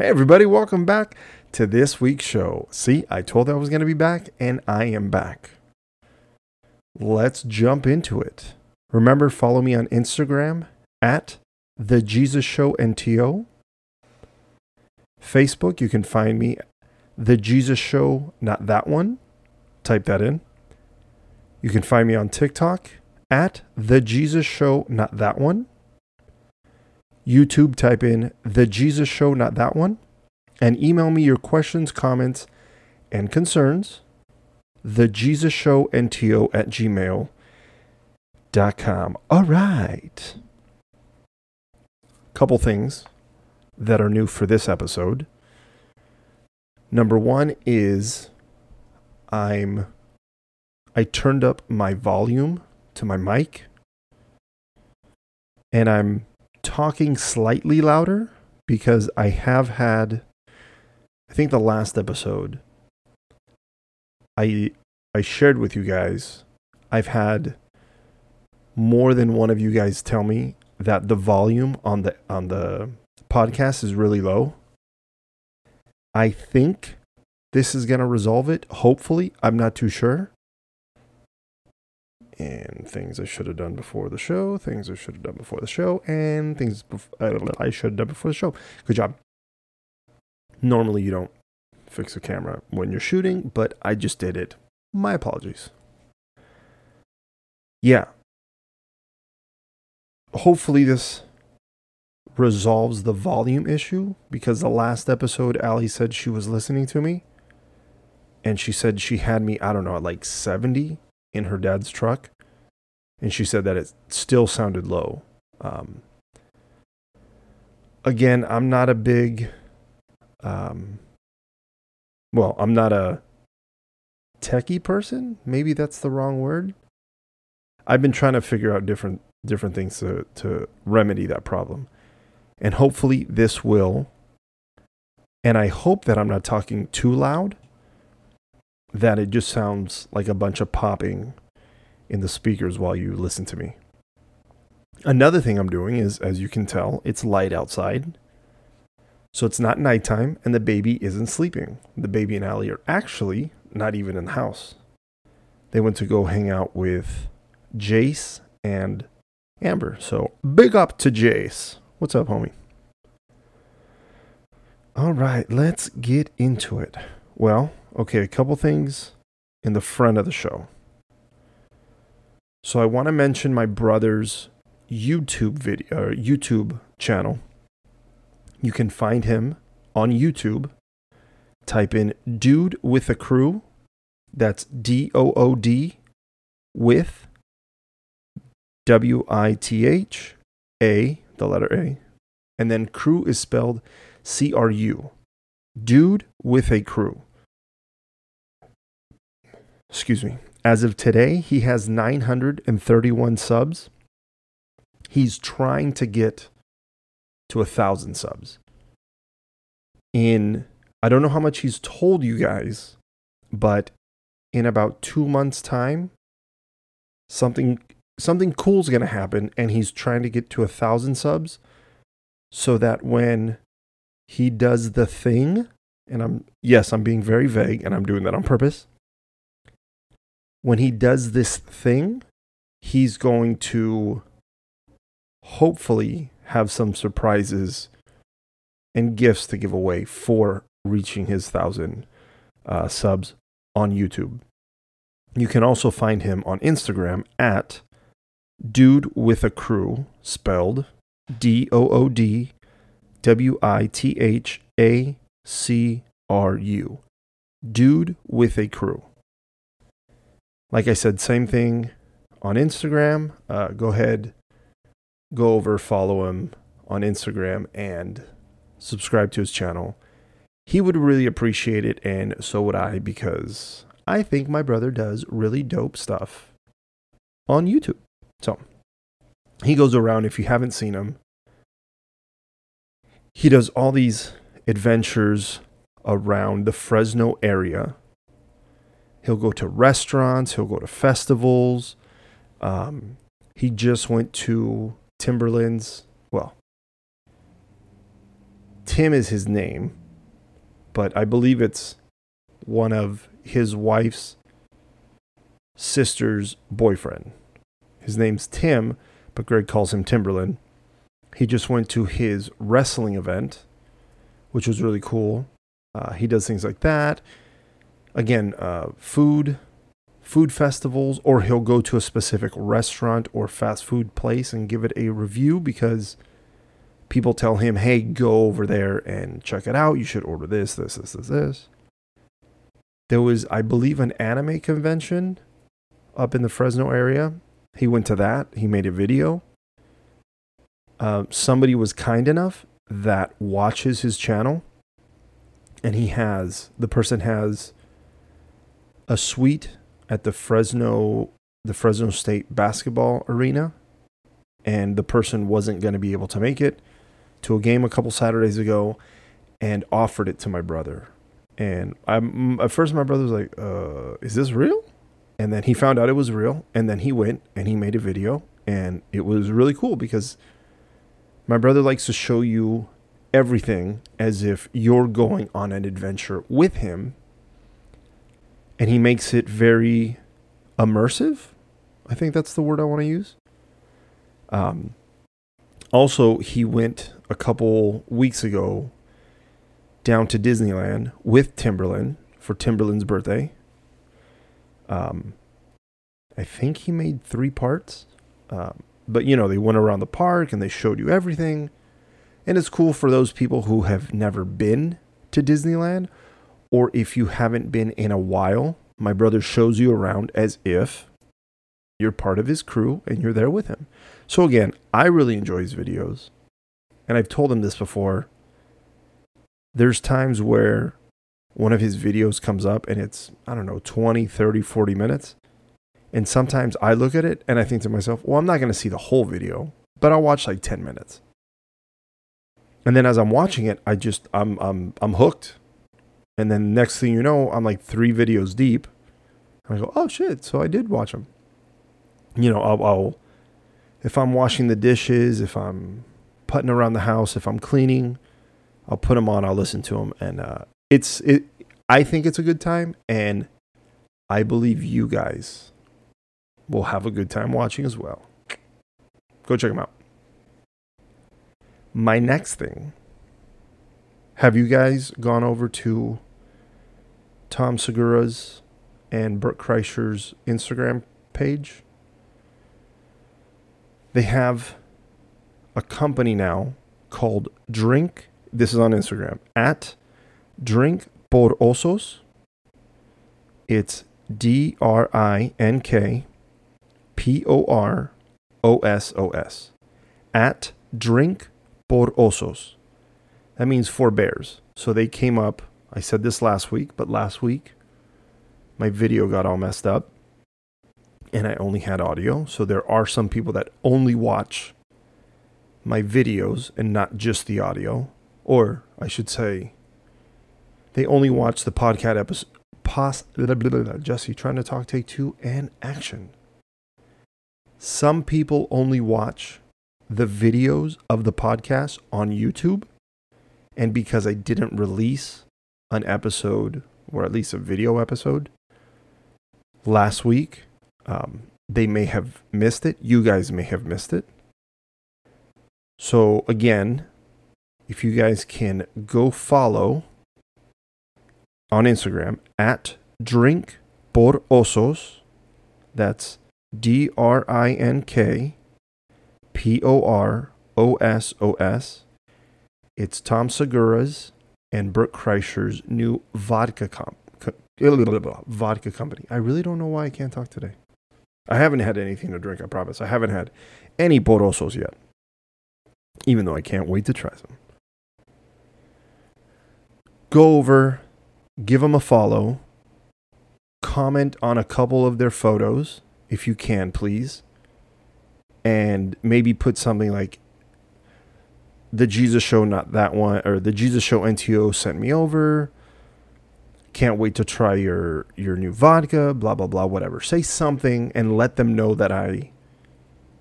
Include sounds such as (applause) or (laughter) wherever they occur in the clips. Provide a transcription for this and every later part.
Hey, everybody, welcome back to this week's show. See, I told I was going to be back, and I am back. Let's jump into it. Remember, follow me on Instagram at The Jesus Show NTO. Facebook, you can find me The Jesus Show, not that one. Type that in. You can find me on TikTok at The Jesus Show, not that one. YouTube, type in The Jesus Show, not that one. And email me your questions, comments, and concerns. The Jesus Show NTO at gmail.com. All right. Couple things that are new for this episode. Number one is I'm I turned up my volume to my mic and I'm talking slightly louder because I have had I think the last episode I I shared with you guys I've had more than one of you guys tell me that the volume on the on the podcast is really low. I think this is going to resolve it. Hopefully, I'm not too sure. And things I should have done before the show, things I should have done before the show, and things bef- I should have done before the show. Good job. Normally, you don't fix a camera when you're shooting, but I just did it. My apologies. Yeah. Hopefully, this resolves the volume issue because the last episode, Ali said she was listening to me and she said she had me, I don't know, at like 70 in her dad's truck. And she said that it still sounded low. Um, again, I'm not a big, um, well, I'm not a techie person. Maybe that's the wrong word. I've been trying to figure out different different things to, to remedy that problem. And hopefully this will. And I hope that I'm not talking too loud, that it just sounds like a bunch of popping in the speakers while you listen to me. Another thing I'm doing is, as you can tell, it's light outside. So it's not nighttime and the baby isn't sleeping. The baby and Ali are actually not even in the house. They went to go hang out with Jace and Amber. So big up to Jace. What's up, homie? All right, let's get into it. Well, okay, a couple things in the front of the show. So I want to mention my brother's YouTube video, YouTube channel. You can find him on YouTube. Type in "Dood with A Cru." That's D O O D with W I T H A, the letter A. And then crew is spelled C R U. Dood with A Cru. Excuse me. As of today, he has 931 subs. He's trying to get to a thousand subs. In, I don't know how much he's told you guys, but in about two months' time, something something cool's gonna happen, and he's trying to get to a thousand subs, so that when he does the thing, and I'm yes, I'm being very vague, and I'm doing that on purpose. When he does this thing, he's going to hopefully have some surprises and gifts to give away for reaching his thousand uh, subs on YouTube. You can also find him on Instagram at Dood with A Cru, spelled D O O D W I T H A C R U. Dood with A Cru. Like I said, same thing on Instagram. Uh, go ahead, go over, follow him on Instagram, and subscribe to his channel. He would really appreciate it, and so would I, because I think my brother does really dope stuff on YouTube. So he goes around, if you haven't seen him, he does all these adventures around the Fresno area. He'll go to restaurants, he'll go to festivals. Um, he just went to Timberland's, well, Tim is his name, but I believe it's one of his wife's sister's boyfriend. His name's Tim, but Greg calls him Timberland. He just went to his wrestling event, which was really cool. Uh, he does things like that. Again, uh, food, food festivals, or he'll go to a specific restaurant or fast food place and give it a review because people tell him, hey, go over there and check it out. You should order this, this, this, this, this. There was, I believe, an anime convention up in the Fresno area. He went to that. He made a video. Uh, somebody was kind enough that watches his channel, and he has the person has a suite at the Fresno the Fresno State basketball arena, and the person wasn't going to be able to make it to a game a couple Saturdays ago, and offered it to my brother. And I'm at first my brother was like, uh, "Is this real?" And then he found out it was real, and then he went and he made a video, and it was really cool because my brother likes to show you everything as if you're going on an adventure with him, and he makes it very immersive. I think that's the word I want to use. Um, also, he went a couple weeks ago down to Disneyland with Timberland for Timberland's birthday. Um, I think he made three parts. Um, but, you know, they went around the park and they showed you everything. And it's cool for those people who have never been to Disneyland or if you haven't been in a while. My brother shows you around as if you're part of his crew and you're there with him. So, again, I really enjoy his videos. And I've told him this before there's times where one of his videos comes up and it's, I don't know, 20, 30, 40 minutes. And sometimes I look at it and I think to myself, well, I'm not going to see the whole video, but I'll watch like 10 minutes. And then as I'm watching it, I just, I'm, I'm, I'm hooked. And then next thing you know, I'm like three videos deep. I go, oh shit. So I did watch them. You know, I'll, I'll if I'm washing the dishes, if I'm putting around the house, if I'm cleaning, I'll put them on. I'll listen to them, and uh, it's it. I think it's a good time, and I believe you guys will have a good time watching as well. Go check them out. My next thing. Have you guys gone over to Tom Segura's and Bert Kreischer's Instagram page? They have a company now called Drink this is on Instagram at Drink por Osos. It's D R I N K P O R O S O S. At Drink por Osos. That means for bears. So they came up. I said this last week, but last week my video got all messed up and I only had audio. So there are some people that only watch my videos and not just the audio. Or I should say, they only watch the podcast episode. Pos- blah, blah, blah, Jesse trying to talk, take two, and action. Some people only watch the videos of the podcast on YouTube. And because I didn't release an episode, or at least a video episode, last week, um, they may have missed it. You guys may have missed it. So, again, if you guys can go follow on Instagram at drink por osos, that's D R I N K P O R O S O S. It's Tom Segura's and Bert Kreischer's new vodka comp. Vodka company. I really don't know why I can't talk today. I haven't had anything to drink, I promise. I haven't had any Porosos yet. Even though I can't wait to try some go over, give them a follow, comment on a couple of their photos if you can, please. And maybe put something like the Jesus Show, not that one, or the Jesus Show NTO sent me over. Can't wait to try your your new vodka, blah blah blah, whatever. Say something and let them know that I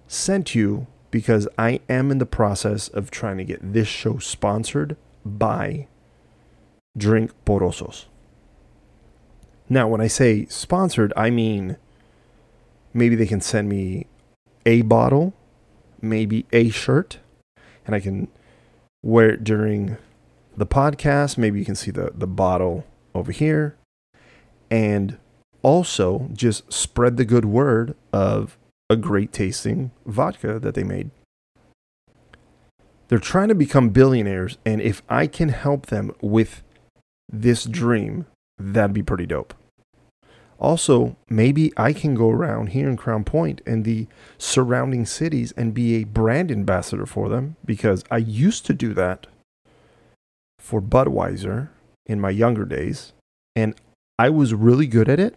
sent you because I am in the process of trying to get this show sponsored by Drink Porosos. Now, when I say sponsored, I mean maybe they can send me a bottle, maybe a shirt, and I can it during the podcast. Maybe you can see the, the bottle over here. And also just spread the good word of a great tasting vodka that they made. They're trying to become billionaires, and if I can help them with this dream, that'd be pretty dope. Also, maybe I can go around here in Crown Point and the surrounding cities and be a brand ambassador for them because I used to do that for Budweiser in my younger days, and I was really good at it.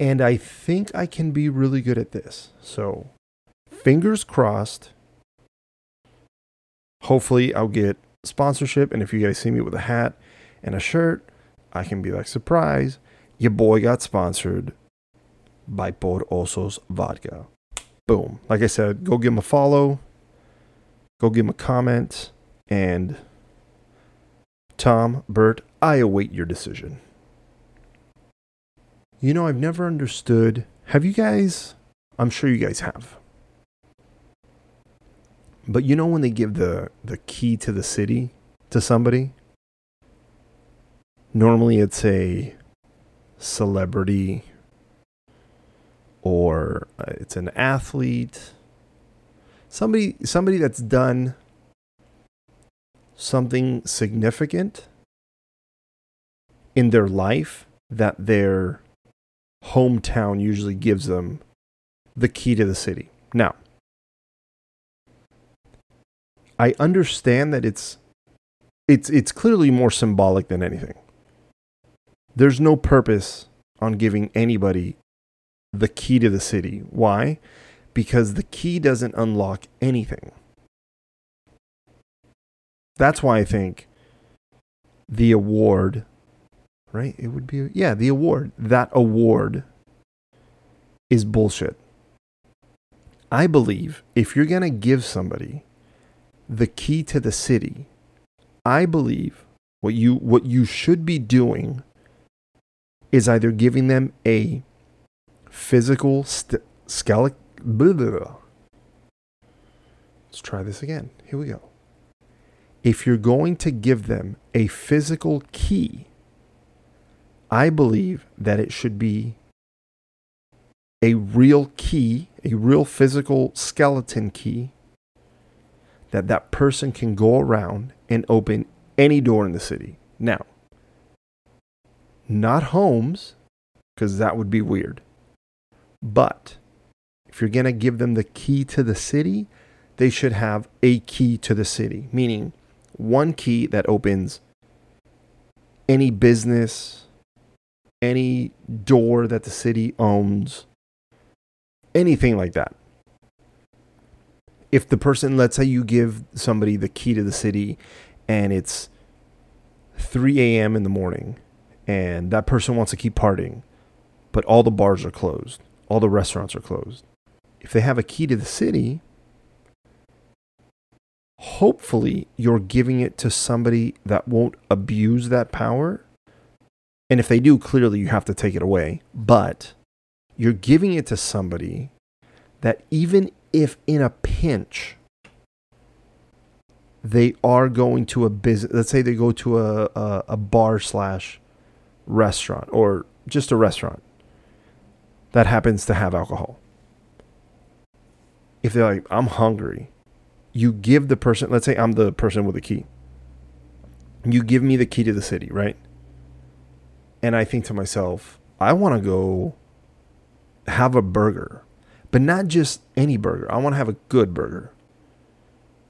And I think I can be really good at this. So, fingers crossed. Hopefully, I'll get sponsorship. And if you guys see me with a hat and a shirt, I can be like, surprise, your boy got sponsored by Por Osos Vodka. Boom. Like I said, go give him a follow, go give him a comment, and Tom, Bert, I await your decision. You know, I've never understood. Have you guys? I'm sure you guys have. But you know when they give the the key to the city to somebody? Normally it's a celebrity or uh, it's an athlete. Somebody somebody that's done something significant in their life that their hometown usually gives them the key to the city. Now, I understand that it's it's it's clearly more symbolic than anything. There's no purpose on giving anybody the key to the city. Why? Because the key doesn't unlock anything. That's why I think the award, right? It would be, yeah, the award. That award is bullshit. I believe if you're going to give somebody the key to the city, I believe what you what you should be doing is either giving them a physical st- skeleton. Let's try this again. Here we go if you're going to give them a physical key, I believe that it should be a real key, a real physical skeleton key that that person can go around and open any door in the city. Now, not homes, because that would be weird. But if you're going to give them the key to the city, they should have a key to the city, meaning one key that opens any business, any door that the city owns, anything like that. If the person, let's say you give somebody the key to the city and it's 3 a.m. in the morning and that person wants to keep partying, but all the bars are closed, all the restaurants are closed. If they have a key to the city, hopefully you're giving it to somebody that won't abuse that power. And if they do, clearly you have to take it away. But you're giving it to somebody that even if in a pinch, they are going to a business, let's say they go to a, a, a bar slash restaurant or just a restaurant that happens to have alcohol. If they're like, I'm hungry, you give the person, let's say I'm the person with the key. You give me the key to the city, right? And I think to myself, I want to go have a burger, but not just any burger. I want to have a good burger.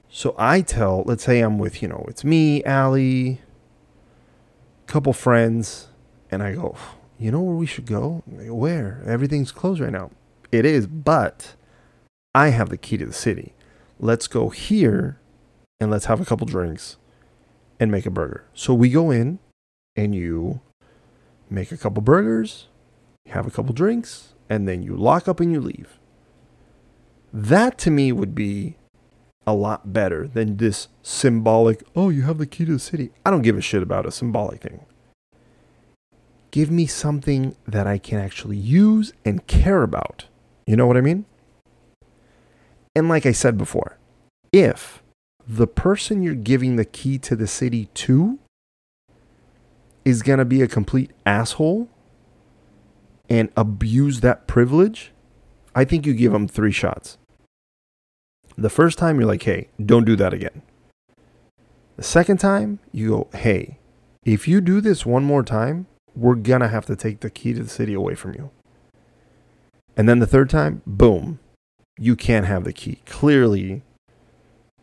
So I tell, let's say I'm with, you know, it's me, Allie, couple friends, and I go, you know where we should go? Where? Everything's closed right now. It is, but I have the key to the city let's go here and let's have a couple drinks and make a burger. So we go in and you make a couple burgers, have a couple drinks, and then you lock up and you leave. That to me would be a lot better than this symbolic, oh, you have the key to the city. I don't give a shit about a symbolic thing. Give me something that I can actually use and care about. You know what I mean? And like I said before, if the person you're giving the key to the city to is going to be a complete asshole and abuse that privilege, I think you give them three shots. The first time, you're like, hey, don't do that again. The second time, you go, hey, if you do this one more time, we're going to have to take the key to the city away from you. And then the third time, boom, you can't have the key. Clearly,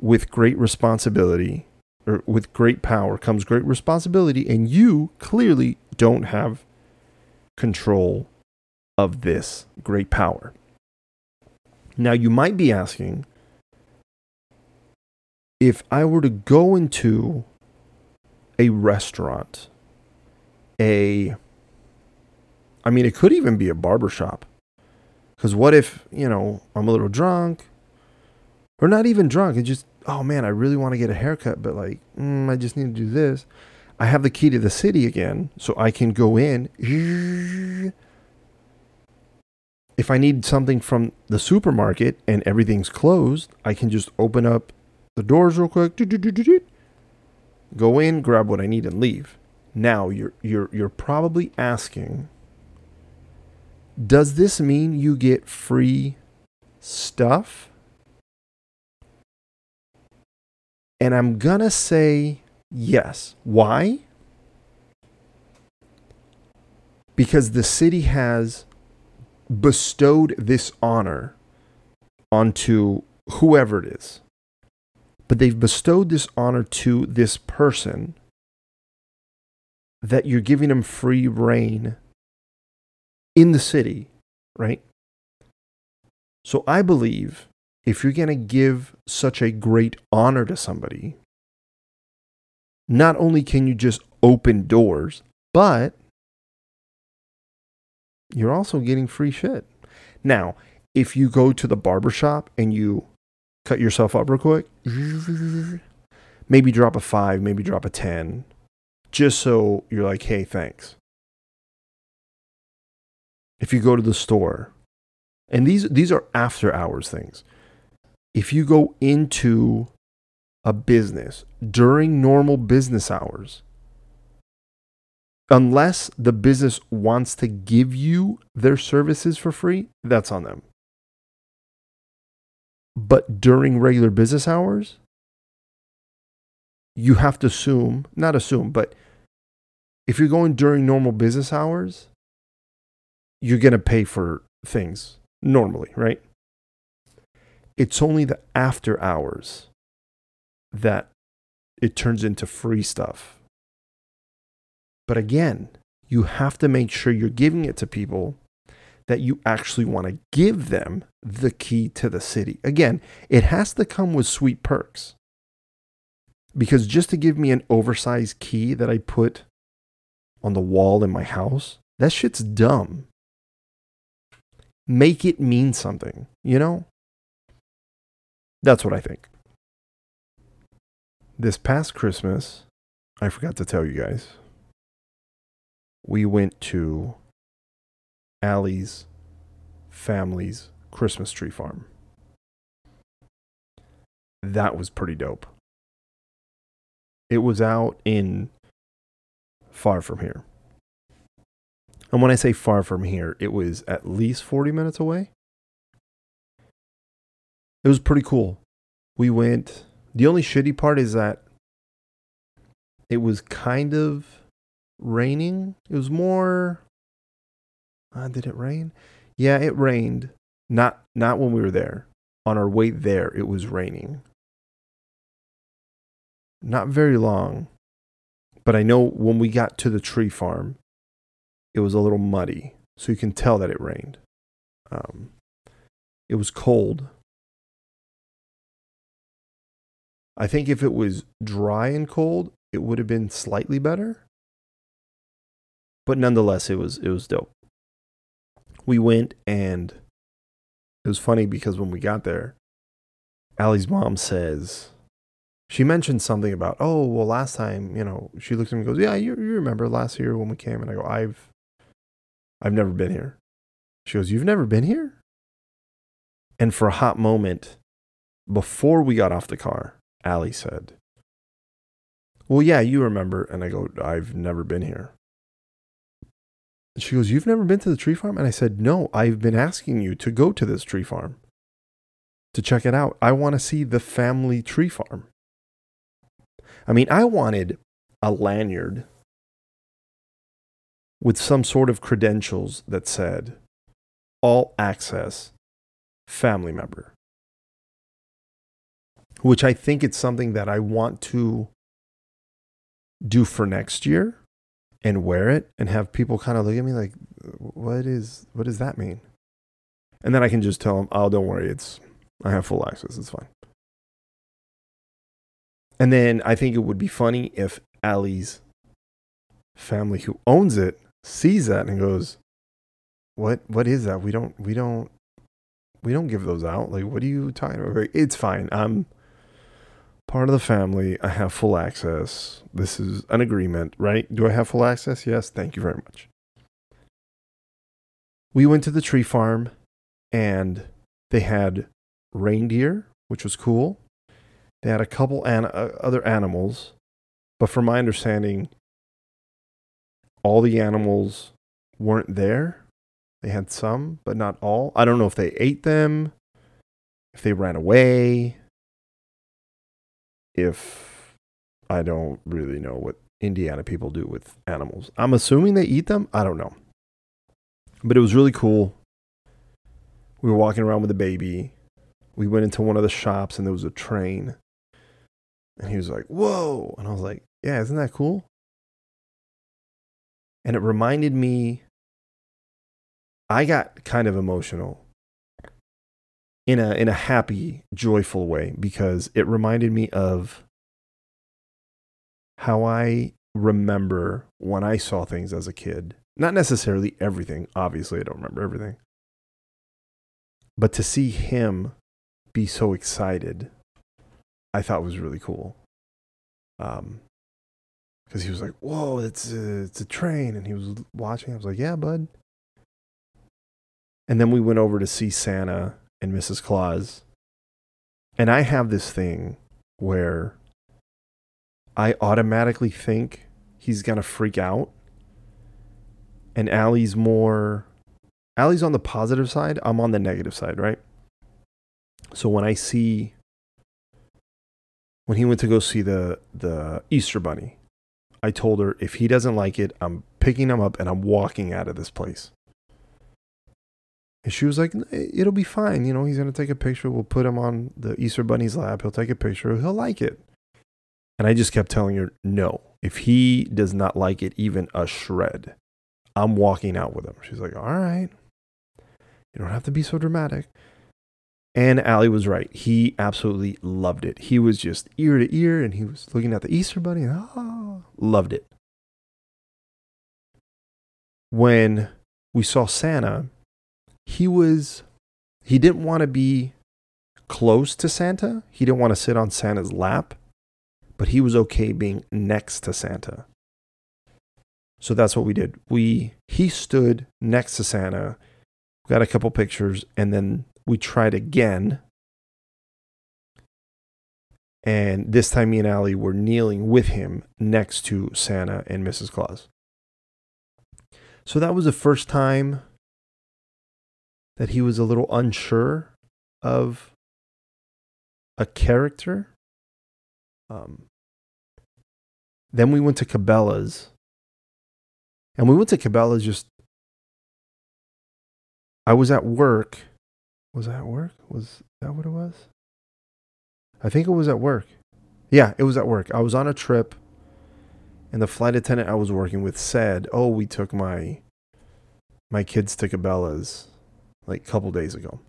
with great responsibility or with great power comes great responsibility, and you clearly don't have control of this great power. Now, you might be asking if I were to go into a restaurant, a, I mean, it could even be a barber shop. Because what if, you know, I'm a little drunk, or not even drunk, and just, oh man, I really want to get a haircut, but like, mm, I just need to do this. I have the key to the city again, so I can go in. If I need something from the supermarket and everything's closed, I can just open up the doors real quick. Go in, grab what I need, and leave. Now you're you're you're probably asking, does this mean you get free stuff? And I'm gonna say yes. Why? Because the city has bestowed this honor onto whoever it is but they've bestowed this honor to this person that you're giving them free reign in the city, right? So I believe if you're going to give such a great honor to somebody, not only can you just open doors, but you're also getting free shit. Now, if you go to the barbershop and you cut yourself up real quick. Maybe drop a five, maybe drop a 10, just so you're like, hey, thanks. If you go to the store, and these, these are after hours things. If you go into a business during normal business hours, unless the business wants to give you their services for free, that's on them. But during regular business hours, you have to assume, not assume, but if you're going during normal business hours, you're going to pay for things normally, right? It's only the after hours that it turns into free stuff. But again, you have to make sure you're giving it to people that you actually want to give them the key to the city. Again, it has to come with sweet perks. Because just to give me an oversized key that I put on the wall in my house, that shit's dumb. Make it mean something, you know? That's what I think. This past Christmas, I forgot to tell you guys, we went to Allie's family's Christmas tree farm. That was pretty dope. It was out in far from here. And when I say far from here, it was at least 40 minutes away. It was pretty cool. We went. The only shitty part is that it was kind of raining. It was more uh, did it rain? Yeah, it rained. Not not when we were there. On our way there, it was raining. Not very long, but I know when we got to the tree farm, it was a little muddy, so you can tell that it rained. Um, it was cold. I think if it was dry and cold, it would have been slightly better. But nonetheless, it was it was dope we went and it was funny because when we got there, Allie's mom says, she mentioned something about, oh, well, last time, you know, she looks at me and goes, yeah, you, you remember last year when we came? And I go, I've, I've never been here. She goes, you've never been here? And for a hot moment, before we got off the car, Allie said, well, yeah, you remember. And I go, I've never been here. She goes, You've never been to the tree farm? And I said, No, I've been asking you to go to this tree farm to check it out. I want to see the family tree farm. I mean, I wanted a lanyard with some sort of credentials that said all access family member, which I think it's something that I want to do for next year and wear it and have people kind of look at me like, what is, what does that mean? And then I can just tell them, oh, don't worry, it's, I have full access, it's fine. And then I think it would be funny if Ali's family who owns it sees that and goes, "What? What is that? We don't. We don't. We don't give those out. Like, what are you talking about? It's fine. I'm part of the family. I have full access. This is an agreement, right? Do I have full access? Yes. Thank you very much. We went to the tree farm, and they had reindeer, which was cool. They had a couple an- uh, other animals, but from my understanding, all the animals weren't there. They had some, but not all. I don't know if they ate them, if they ran away, if I don't really know what Indiana people do with animals. I'm assuming they eat them. I don't know. But it was really cool. We were walking around with a baby. We went into one of the shops and there was a train and he was like, Whoa. And I was like, Yeah, isn't that cool? And it reminded me, I got kind of emotional in a, in a happy, joyful way because it reminded me of how I remember when I saw things as a kid. Not necessarily everything. Obviously, I don't remember everything. But to see him be so excited I thought was really cool. Um, because he was like, "Whoa, it's a, it's a train," and he was watching. I was like, "Yeah, bud." And then we went over to see Santa and Mrs. Claus. And I have this thing where I automatically think he's gonna freak out. And Allie's more Allie's on the positive side, I'm on the negative side, right? So when I see when he went to go see the the Easter Bunny, I told her if he doesn't like it, I'm picking him up and I'm walking out of this place. And she was like, "It'll be fine. You know, he's gonna take a picture. We'll put him on the Easter Bunny's lap. He'll take a picture. He'll like it." And I just kept telling her, "No. If he does not like it even a shred, I'm walking out with him." She's like, "All right. You don't have to be so dramatic." And Allie was right. He absolutely loved it. He was just ear to ear and he was looking at the Easter Bunny and oh, loved it. When we saw Santa, he was, he didn't want to be close to Santa. He didn't want to sit on Santa's lap, but he was okay being next to Santa. So that's what we did. We, he stood next to Santa, got a couple pictures, and then we tried again. And this time, me and Allie were kneeling with him next to Santa and Mrs. Claus. So that was the first time that he was a little unsure of a character. Um, then we went to Cabela's. And we went to Cabela's just. I was at work was I at work? Was that what it was? I think it was at work. Yeah, it was at work. I was on a trip and the flight attendant I was working with said, "Oh, we took my my kids to Cabela's like a couple days ago."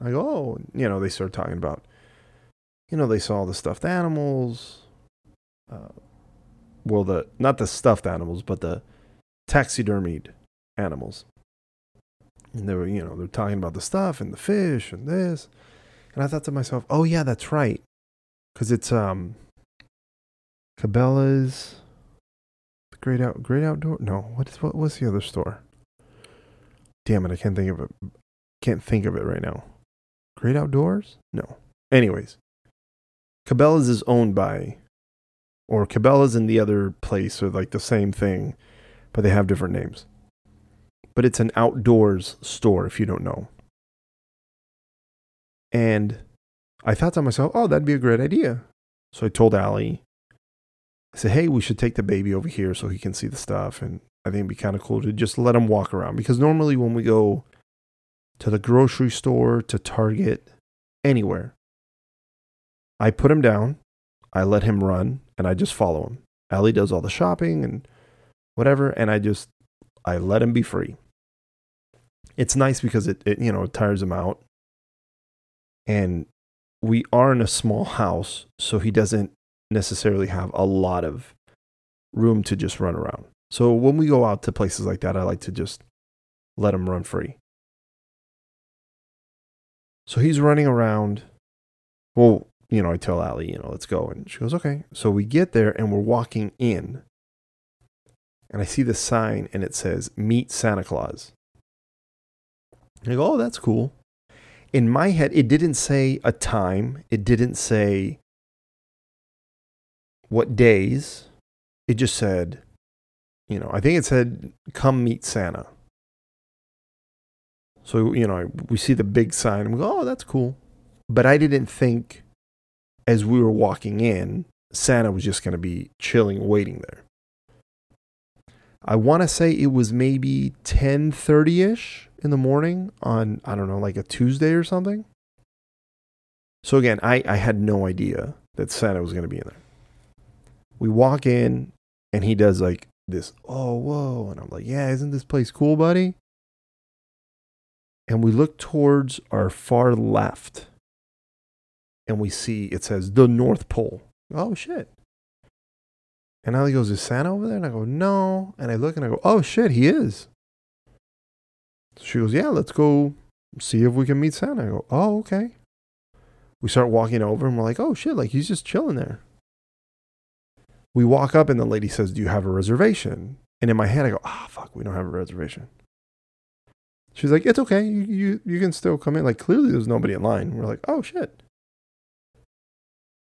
I go, "Oh, you know." They started talking about, you know, they saw the stuffed animals. Uh, well, the not the stuffed animals, but the taxidermied animals. And they were, you know, they're talking about the stuff and the fish and this. And I thought to myself, oh yeah, that's right. Cause it's um Cabela's Great Out Great Outdoor no, what is what was the other store? Damn it, I can't think of it can't think of it right now. Great Outdoors? No. Anyways. Cabela's is owned by or Cabela's and the other place are like the same thing, but they have different names. But it's an outdoors store if you don't know. And I thought to myself, oh, that'd be a great idea. So I told Allie, I said, hey, we should take the baby over here so he can see the stuff. And I think it'd be kind of cool to just let him walk around. Because normally when we go to the grocery store, to Target, anywhere, I put him down, I let him run, and I just follow him. Allie does all the shopping and whatever, and I just I let him be free. It's nice because it, it you know tires him out, and we are in a small house, so he doesn't necessarily have a lot of room to just run around. So when we go out to places like that, I like to just let him run free. So he's running around. Well, you know, I tell Allie, you know, let's go. And she goes, okay. So we get there and we're walking in. And I see the sign and it says, Meet Santa Claus. I go, oh, that's cool. In my head, it didn't say a time, it didn't say what days. It just said, you know, I think it said, come meet Santa. So, you know, we see the big sign and we go, oh, that's cool. But I didn't think as we were walking in, Santa was just going to be chilling, waiting there. I want to say it was maybe 10:30ish in the morning on I don't know, like a Tuesday or something. So again, I, I had no idea that Santa was going to be in there. We walk in and he does like this, oh, whoa. And I'm like, yeah, isn't this place cool, buddy? And we look towards our far left and we see it says the North Pole. Oh shit. And Ali goes, Is Santa over there? And I go, No. And I look and I go, Oh shit, he is. So she goes, Yeah, let's go see if we can meet Santa. I go, Oh, okay. We start walking over and we're like, Oh shit, like he's just chilling there. We walk up and the lady says, Do you have a reservation? And in my head, I go, Ah, oh, fuck, we don't have a reservation. She's like, It's okay. You, you, you can still come in. Like, clearly there's nobody in line. We're like, Oh shit.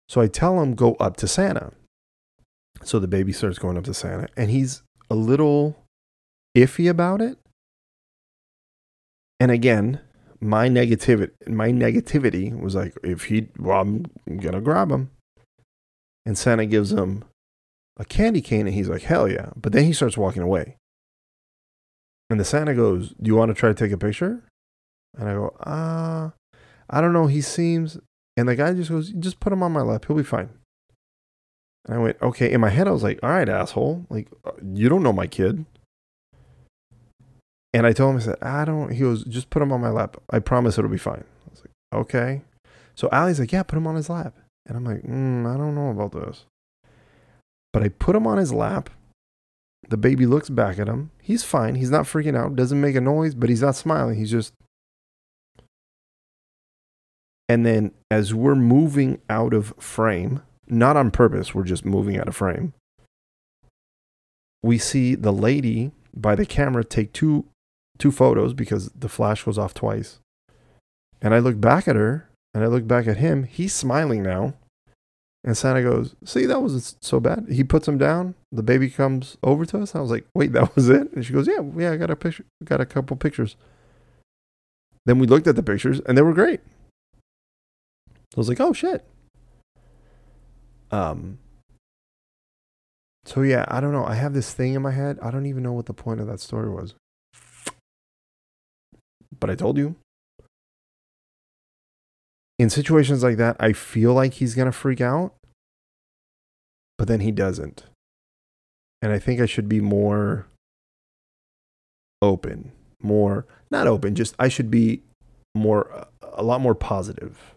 So I tell him, go up to Santa. So the baby starts going up to Santa, and he's a little iffy about it. And again, my negativity, my negativity was like, if he, well, I'm gonna grab him. And Santa gives him a candy cane, and he's like, hell yeah. But then he starts walking away. And the Santa goes, Do you want to try to take a picture? And I go, Ah, uh, I don't know. He seems, and the guy just goes, just put him on my lap. He'll be fine. And I went, okay. In my head, I was like, all right, asshole. Like, uh, you don't know my kid. And I told him, I said, I don't, he goes, just put him on my lap. I promise it'll be fine. I was like, okay. So Allie's like, yeah, put him on his lap. And I'm like, mm, I don't know about this. But I put him on his lap. The baby looks back at him. He's fine. He's not freaking out. Doesn't make a noise, but he's not smiling. He's just and then as we're moving out of frame, not on purpose, we're just moving out of frame, we see the lady by the camera take two two photos because the flash goes off twice. And I look back at her and I look back at him. He's smiling now. And Santa goes, See, that wasn't so bad. He puts him down. The baby comes over to us. I was like, Wait, that was it? And she goes, Yeah, yeah, I got a picture, got a couple pictures. Then we looked at the pictures and they were great. I was like, oh shit. Um. So yeah, I don't know. I have this thing in my head. I don't even know what the point of that story was. But I told you. In situations like that, I feel like he's going to freak out. But then he doesn't. And I think I should be more open, more not open, just I should be more a lot more positive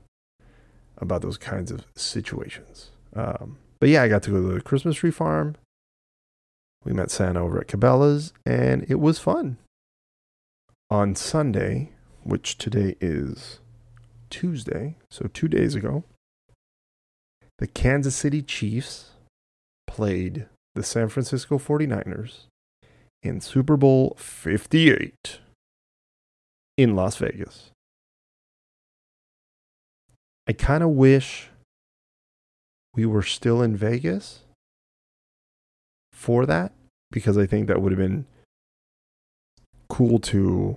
about those kinds of situations. Um, but yeah, I got to go to the Christmas tree farm. We met Santa over at Cabela's, and it was fun. On Sunday, which today is Tuesday, so two days ago, the Kansas City Chiefs played the San Francisco 49ers in Super Bowl 58 in Las Vegas. I kind of wish we were still in Vegas for that because I think that would have been cool to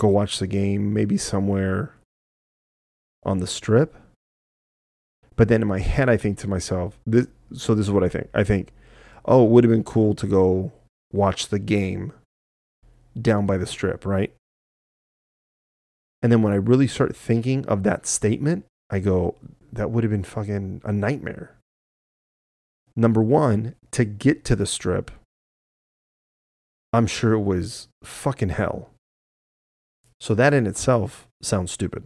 go watch the game maybe somewhere on the strip. But then in my head, I think to myself, this, so this is what I think. I think, oh, it would have been cool to go watch the game down by the strip, right? And then when I really start thinking of that statement, I go, that would have been fucking a nightmare. Number one, to get to the strip, I'm sure it was fucking hell. So that in itself sounds stupid.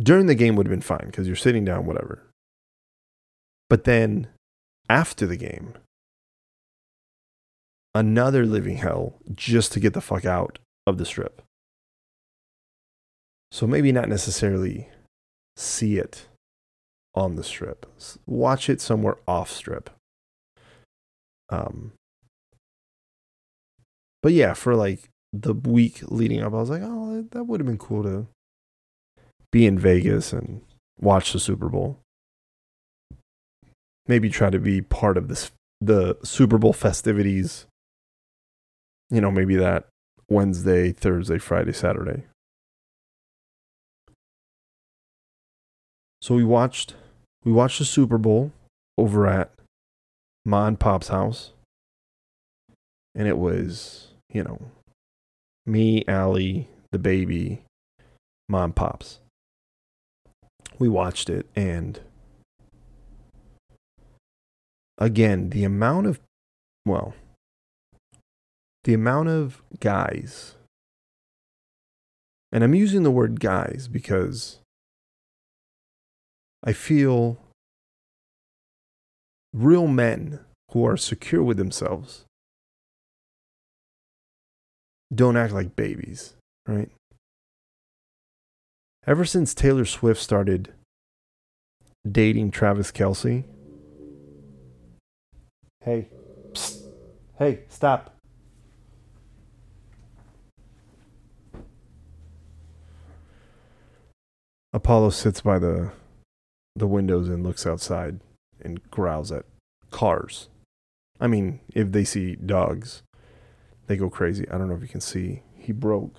During the game would have been fine because you're sitting down, whatever. But then after the game, another living hell just to get the fuck out of the strip. So maybe not necessarily see it on the strip. Watch it somewhere off strip. Um, but yeah, for like the week leading up, I was like, oh, that would have been cool to be in Vegas and watch the Super Bowl. Maybe try to be part of this the Super Bowl festivities. You know, maybe that Wednesday, Thursday, Friday, Saturday. So we watched we watched the Super Bowl over at Ma and Pop's house. And it was, you know, me, Allie, the baby, Mom and Pops. We watched it and again, the amount of well, the amount of guys and I'm using the word guys because I feel real men who are secure with themselves don't act like babies, right? Ever since Taylor Swift started dating Travis Kelce, hey, psst, hey, stop. Apollo sits by the the windows and looks outside and growls at cars. I mean, if they see dogs, they go crazy. I don't know if you can see. He broke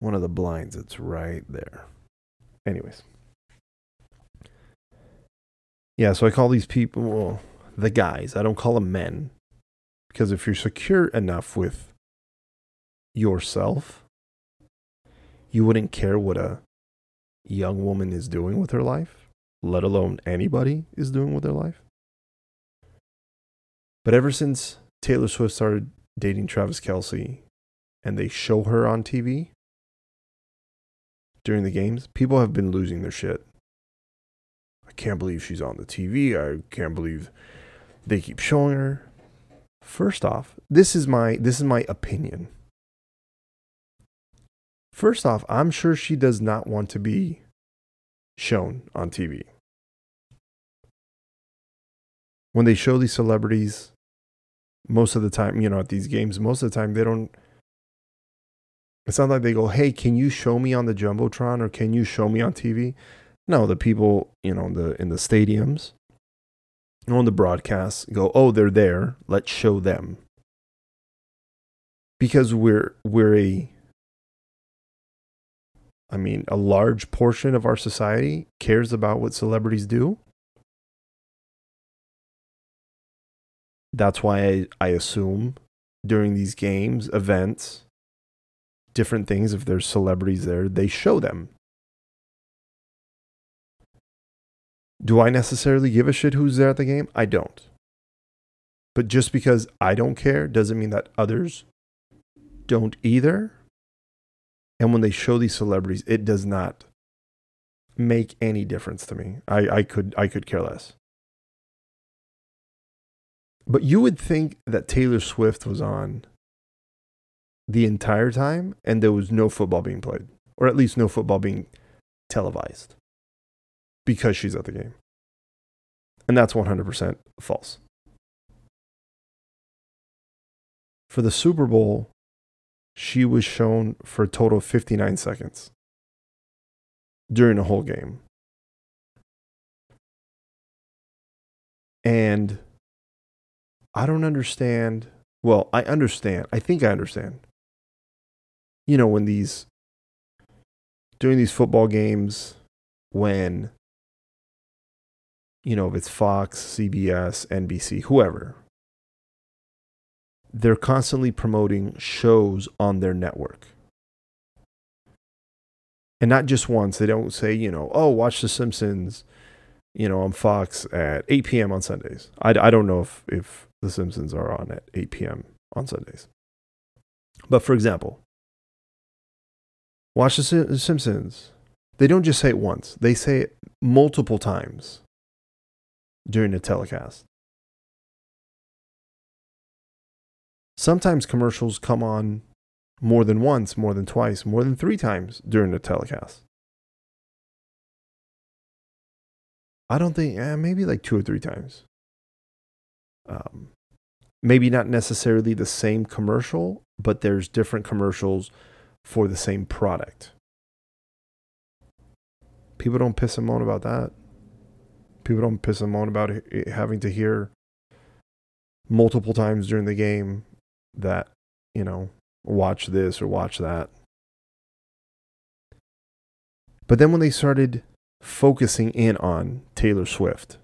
one of the blinds. It's right there. Anyways. Yeah, so I call these people well, the guys. I don't call them men. Because if you're secure enough with yourself, you wouldn't care what a young woman is doing with her life, let alone anybody is doing with their life. But ever since Taylor Swift started dating Travis Kelce and they show her on TV during the games, people have been losing their shit. I can't believe she's on the TV. I can't believe they keep showing her. First off, this is my this is my opinion. First off, I'm sure she does not want to be shown on TV. When they show these celebrities, most of the time, you know, at these games, most of the time they don't. It's not like they go, "Hey, can you show me on the jumbotron or can you show me on TV?" No, the people, you know, the in the stadiums, on the broadcasts, go, "Oh, they're there. Let's show them." Because we're we're a I mean, a large portion of our society cares about what celebrities do. That's why I, I assume during these games, events, different things, if there's celebrities there, they show them. Do I necessarily give a shit who's there at the game? I don't. But just because I don't care doesn't mean that others don't either. And when they show these celebrities, it does not make any difference to me. I, I could I could care less. But you would think that Taylor Swift was on the entire time and there was no football being played, or at least no football being televised because she's at the game. And that's 100% false. For the Super Bowl, she was shown for a total of 59 seconds during the whole game. And I don't understand. Well, I understand. I think I understand. You know, when these, during these football games, when, you know, if it's Fox, CBS, NBC, whoever, they're constantly promoting shows on their network. And not just once. They don't say, you know, oh, watch The Simpsons, you know, on Fox at 8 p.m. on Sundays. I, I don't know if, if The Simpsons are on at 8 p.m. on Sundays. But for example, watch The Simpsons. They don't just say it once, they say it multiple times during the telecast. Sometimes commercials come on more than once, more than twice, more than three times during the telecast. I don't think, eh, maybe like two or three times. Um, maybe not necessarily the same commercial, but there's different commercials for the same product. People don't piss and moan about that. People don't piss and moan about having to hear multiple times during the game that, you know, watch this or watch that. But then when they started focusing in on Taylor Swift,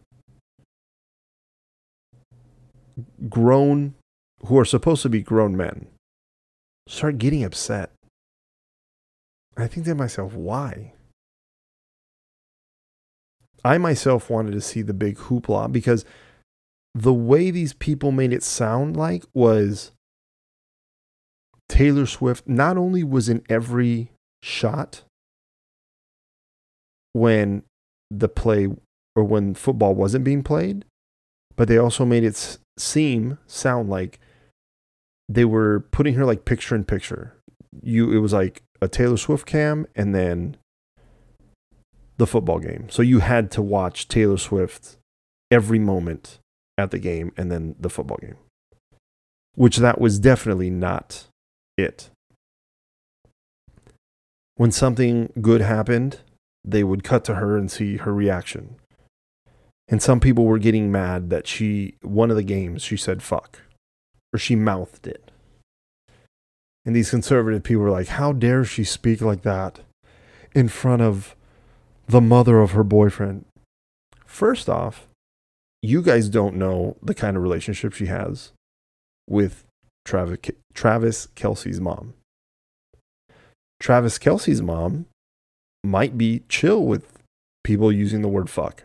grown, who are supposed to be grown men, start getting upset. I think to myself, why? I myself wanted to see the big hoopla because the way these people made it sound like was Taylor Swift not only was in every shot when the play or when football wasn't being played, but they also made it seem sound like they were putting her like picture in picture. You it was like a Taylor Swift cam and then the football game. So you had to watch Taylor Swift every moment at the game and then the football game. Which that was definitely not it. When something good happened, they would cut to her and see her reaction. And some people were getting mad that she, one of the games, she said fuck, or she mouthed it. And these conservative people were like, how dare she speak like that in front of the mother of her boyfriend? First off, you guys don't know the kind of relationship she has with Travis, Kelce's mom. Travis Kelce's mom might be chill with people using the word fuck.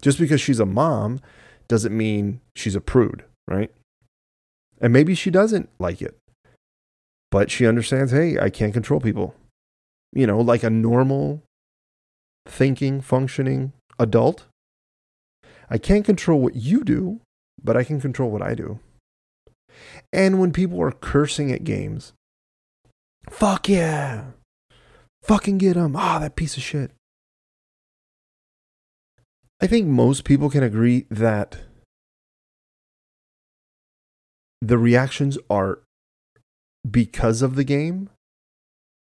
Just because she's a mom doesn't mean she's a prude, right? And maybe she doesn't like it. But she understands, hey, I can't control people. You know, like a normal thinking, functioning adult. I can't control what you do, but I can control what I do. And when people are cursing at games, fuck yeah, fucking get him. Ah, oh, that piece of shit. I think most people can agree that the reactions are because of the game.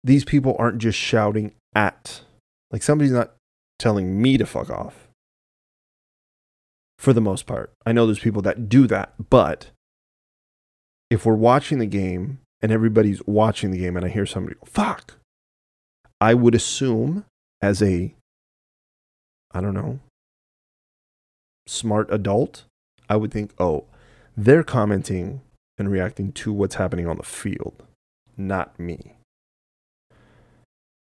These people aren't just shouting at, like somebody's not telling me to fuck off. For the most part, I know there's people that do that, but if we're watching the game and everybody's watching the game and I hear somebody go, fuck, I would assume as a, I don't know, smart adult, I would think, oh, they're commenting and reacting to what's happening on the field, not me.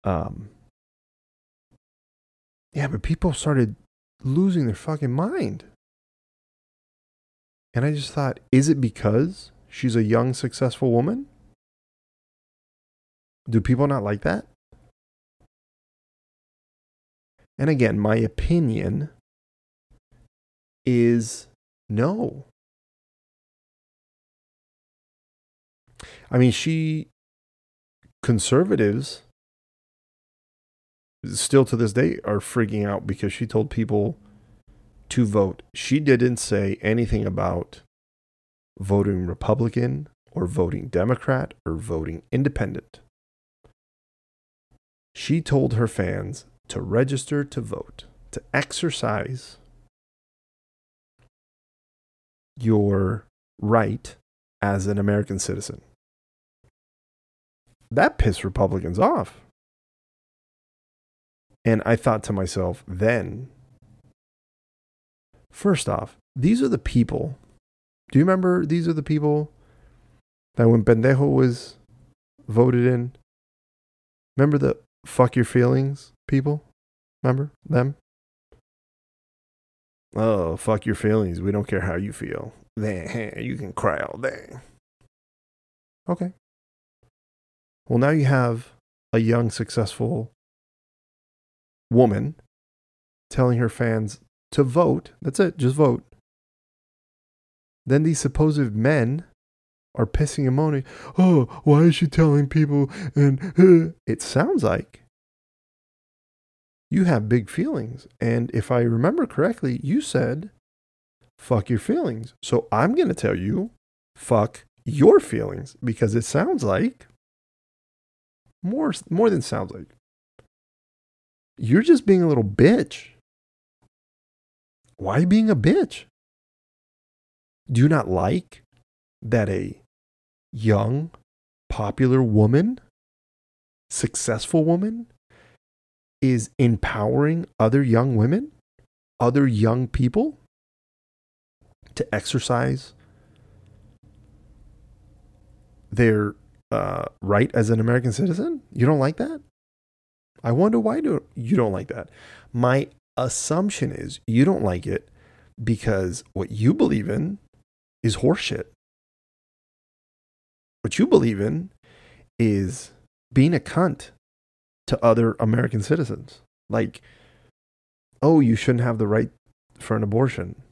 Um, yeah, but people started losing their fucking mind. And I just thought, is it because she's a young, successful woman? Do people not like that? And again, my opinion is no. I mean, she, conservatives, still to this day, are freaking out because she told people to vote. She didn't say anything about voting Republican or voting Democrat or voting independent. She told her fans to register to vote, to exercise your right as an American citizen. That pissed Republicans off. And I thought to myself, then, first off, these are the people. Do you remember these are the people that when Pendejo was voted in? Remember the fuck your feelings people? Remember them? Oh, fuck your feelings. We don't care how you feel. Then (laughs) you can cry all day. Okay. Well, now you have a young, successful woman telling her fans to vote. That's it, just vote. Then these supposed men are pissing and moaning. Oh, why is she telling people? And uh, it sounds like you have big feelings. And if I remember correctly, you said, fuck your feelings. So I'm going to tell you, fuck your feelings because it sounds like more, more than sounds like you're just being a little bitch. Why being a bitch? Do you not like that a young, popular woman, successful woman, is empowering other young women, other young people to exercise their uh, right as an American citizen? You don't like that? I wonder why do you don't like that? My assumption is you don't like it because what you believe in is horseshit. What you believe in is being a cunt to other American citizens. Like, oh, you shouldn't have the right for an abortion.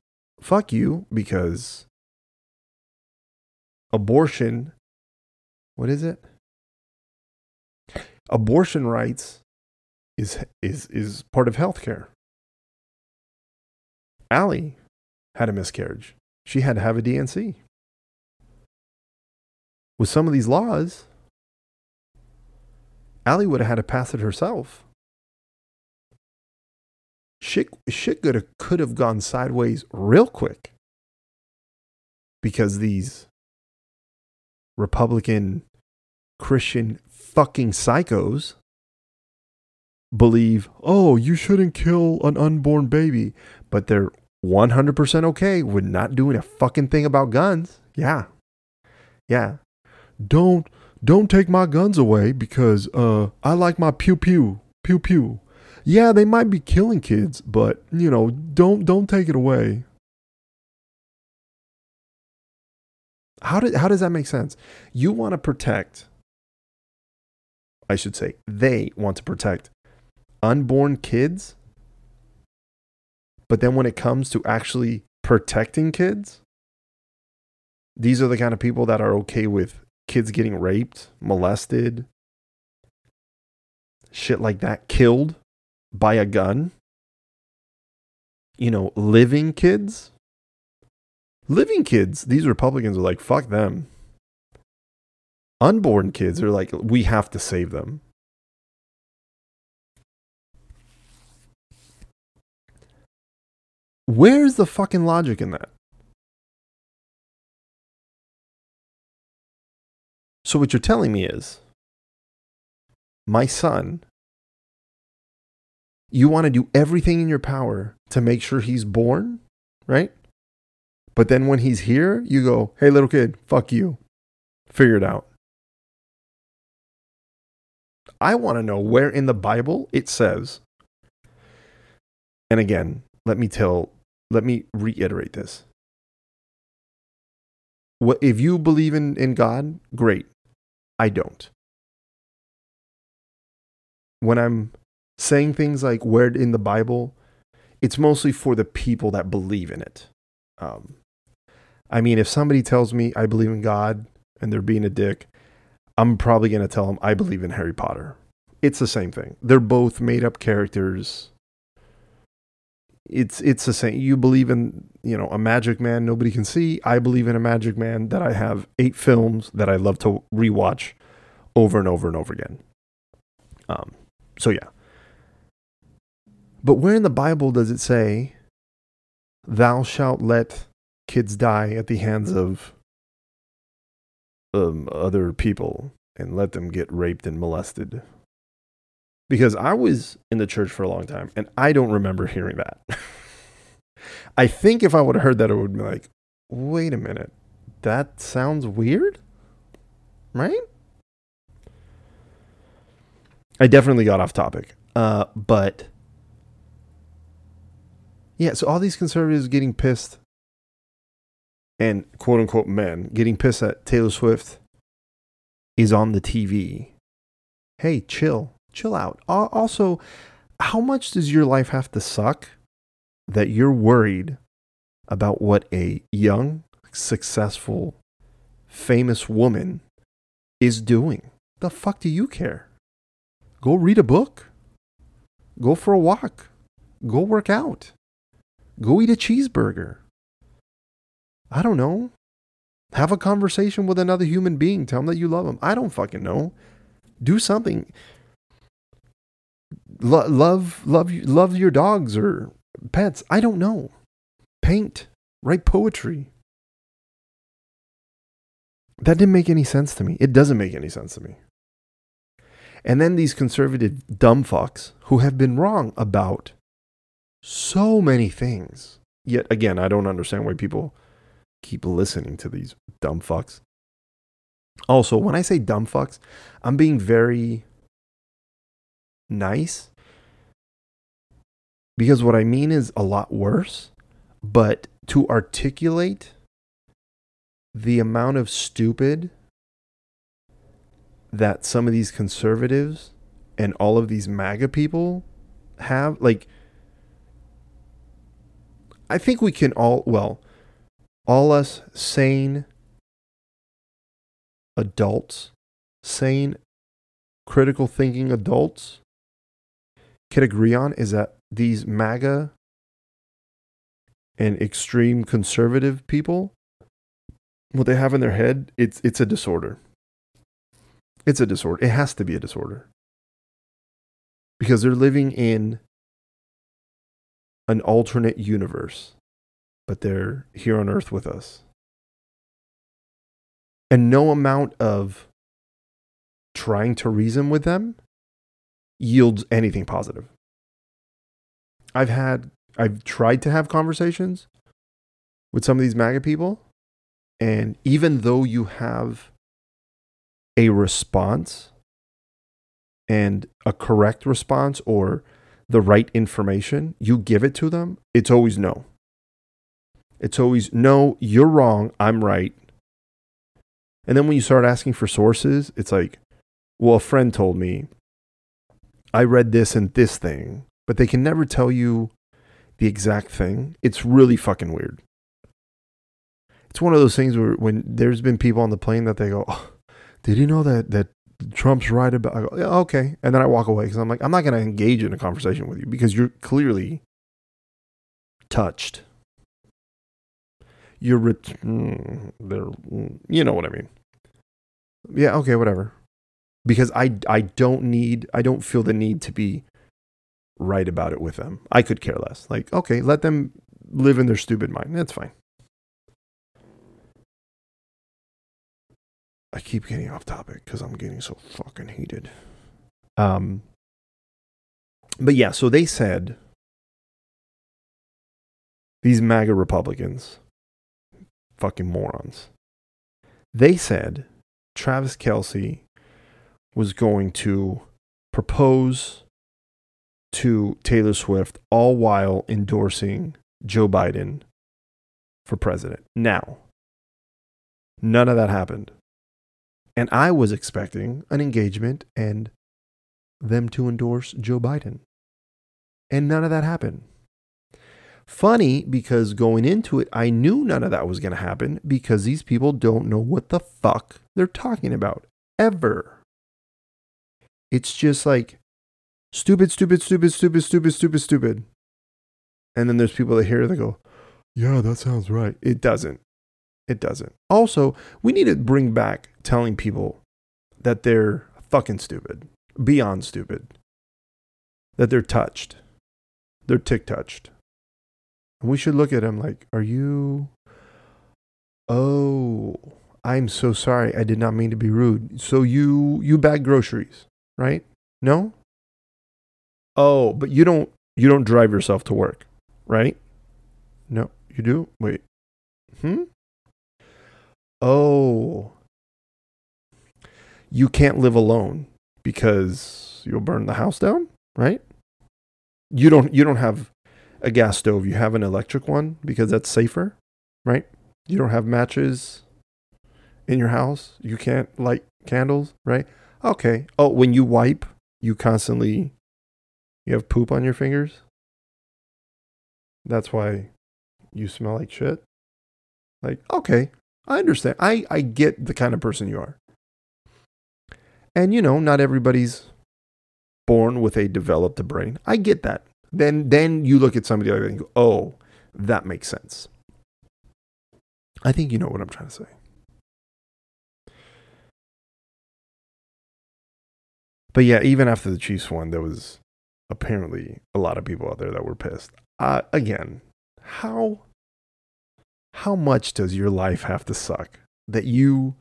Fuck you, because abortion, what is it? Abortion rights is is is part of healthcare. Allie had a miscarriage. She had to have a D&C. With some of these laws, Allie would have had to pass it herself. Shit, shit could have, could have gone sideways real quick because these Republican Christian fucking psychos believe, oh, you shouldn't kill an unborn baby, but they're 100% okay with not doing a fucking thing about guns. Yeah. Yeah. Don't don't take my guns away because uh I like my pew pew pew pew. Yeah, they might be killing kids, but you know, don't don't take it away. How did how does that make sense? You want to protect I should say they want to protect unborn kids. But then when it comes to actually protecting kids, these are the kind of people that are okay with kids getting raped, molested, shit like that, killed by a gun. You know, living kids. Living kids, these Republicans are like, fuck them. Unborn kids are like, we have to save them. Where's the fucking logic in that? So, what you're telling me is my son, you want to do everything in your power to make sure he's born, right? But then when he's here, you go, hey, little kid, fuck you. Figure it out. I want to know where in the Bible it says, and again, let me tell, let me reiterate this. What, if you believe in, in God, great. I don't. When I'm saying things like where in the Bible, it's mostly for the people that believe in it. Um, I mean, if somebody tells me I believe in God and they're being a dick, I'm probably going to tell them I believe in Harry Potter. It's the same thing. They're both made up characters. It's it's the same. You believe in, you know, a magic man nobody can see. I believe in a magic man that I have 8 films that I love to rewatch over and over and over again. Um so yeah. But where in the Bible does it say thou shalt let kids die at the hands of um, other people and let them get raped and molested. Because I was in the church for a long time and I don't remember hearing that. (laughs) I think if I would have heard that, it would be like, wait a minute, that sounds weird, right? I definitely got off topic. Uh, but yeah, so all these conservatives getting pissed and quote unquote men getting pissed at Taylor Swift is on the TV. Hey, chill, chill out. Also, how much does your life have to suck that you're worried about what a young, successful, famous woman is doing? The fuck do you care? Go read a book. Go for a walk. Go work out. Go eat a cheeseburger. I don't know. Have a conversation with another human being. Tell them that you love them. I don't fucking know. Do something. Lo- love, love, love your dogs or pets. I don't know. Paint, write poetry. That didn't make any sense to me. It doesn't make any sense to me. And then these conservative dumb fucks who have been wrong about so many things. Yet again, I don't understand why people keep listening to these dumb fucks. Also, when I say dumb fucks, I'm being very nice because what I mean is a lot worse, but to articulate the amount of stupid that some of these conservatives and all of these MAGA people have, like, I think we can all, well, all us sane adults, sane, critical thinking adults can agree on is that these MAGA and extreme conservative people, what they have in their head, it's it's a disorder. It's a disorder. It has to be a disorder. Because they're living in an alternate universe but they're here on earth with us. And no amount of trying to reason with them yields anything positive. I've had, I've tried to have conversations with some of these MAGA people, and even though you have a response and a correct response or the right information, you give it to them, it's always no. It's always, no, you're wrong, I'm right. And then when you start asking for sources, it's like, well, a friend told me, I read this and this thing, but they can never tell you the exact thing. It's really fucking weird. It's one of those things where when there's been people on the plane that they go, oh, did you know that, that Trump's right about, I go, yeah, okay. And then I walk away because I'm like, I'm not going to engage in a conversation with you because you're clearly touched you're ret- mm, mm, you know what I mean. Yeah, okay, whatever. Because I I don't need I don't feel the need to be right about it with them. I could care less. Like, okay, let them live in their stupid mind. That's fine. I keep getting off topic because I'm getting so fucking heated. Um, but yeah, so they said these MAGA Republicans fucking morons. They said Travis Kelce was going to propose to Taylor Swift all while endorsing Joe Biden for president. Now, none of that happened. And I was expecting an engagement and them to endorse Joe Biden. And none of that happened. Funny because going into it, I knew none of that was going to happen because these people don't know what the fuck they're talking about ever. It's just like stupid, stupid, stupid, stupid, stupid, stupid, stupid. And then there's people that hear it, they go, Yeah, that sounds right. It doesn't. It doesn't. Also, we need to bring back telling people that they're fucking stupid, beyond stupid, that they're touched, they're tick touched. And we should look at them like, Are you. Oh, I'm so sorry. I did not mean to be rude. So you you bag groceries, right? No? Oh, but you don't you don't drive yourself to work, right? No, you do? Wait. Hmm? Oh. You can't live alone because you'll burn the house down, right? You don't you don't have a gas stove, you have an electric one because that's safer, right? You don't have matches in your house. You can't light candles, right? Okay. Oh, when you wipe, you constantly you have poop on your fingers. That's why you smell like shit. Like, okay, I understand. I I get the kind of person you are. And you know, not everybody's born with a developed brain. I get that. Then then you look at somebody like that and go, "Oh, that makes sense." I think you know what I'm trying to say. But yeah, even after the Chiefs won, there was apparently a lot of people out there that were pissed. Uh, again, how how much does your life have to suck that you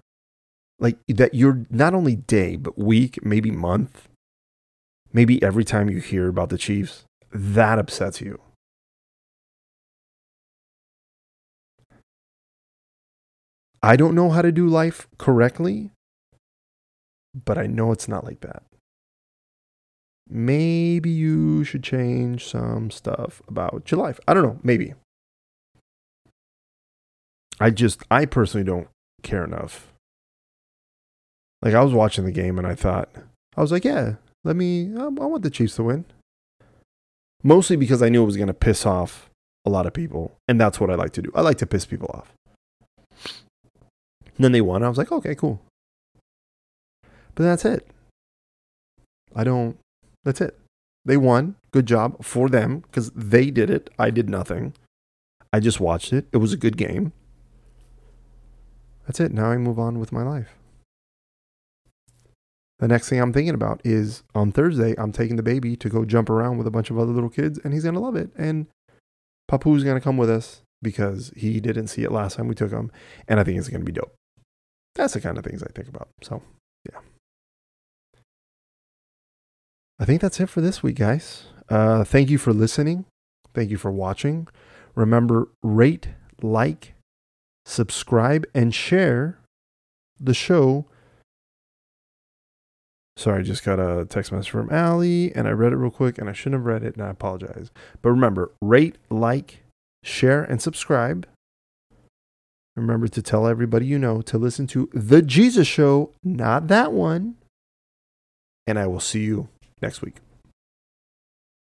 like that you're not only day but week, maybe month, maybe every time you hear about the Chiefs, that upsets you. I don't know how to do life correctly, but I know it's not like that maybe you should change some stuff about your life. I don't know, maybe. I just, I personally don't care enough. Like, I was watching the game and I thought, I was like, yeah, let me, I, want the Chiefs to win. Mostly because I knew it was going to piss off a lot of people. And that's what I like to do. I like to piss people off. And then they won. I was like, okay, cool. But that's it. I don't, that's it. They won. Good job for them because they did it. I did nothing. I just watched it. It was a good game. That's it. Now I move on with my life. The next thing I'm thinking about is on Thursday, I'm taking the baby to go jump around with a bunch of other little kids, and he's going to love it. And Papu's going to come with us because he didn't see it last time we took him, and I think it's going to be dope. That's the kind of things I think about. So, I think that's it for this week, guys. Uh, thank you for listening. Thank you for watching. Remember, rate, like, subscribe, and share the show. Sorry, I just got a text message from Allie and I read it real quick and I shouldn't have read it and I apologize. But remember, rate, like, share, and subscribe. Remember to tell everybody you know to listen to The Jesus Show, not that one. And I will see you next week.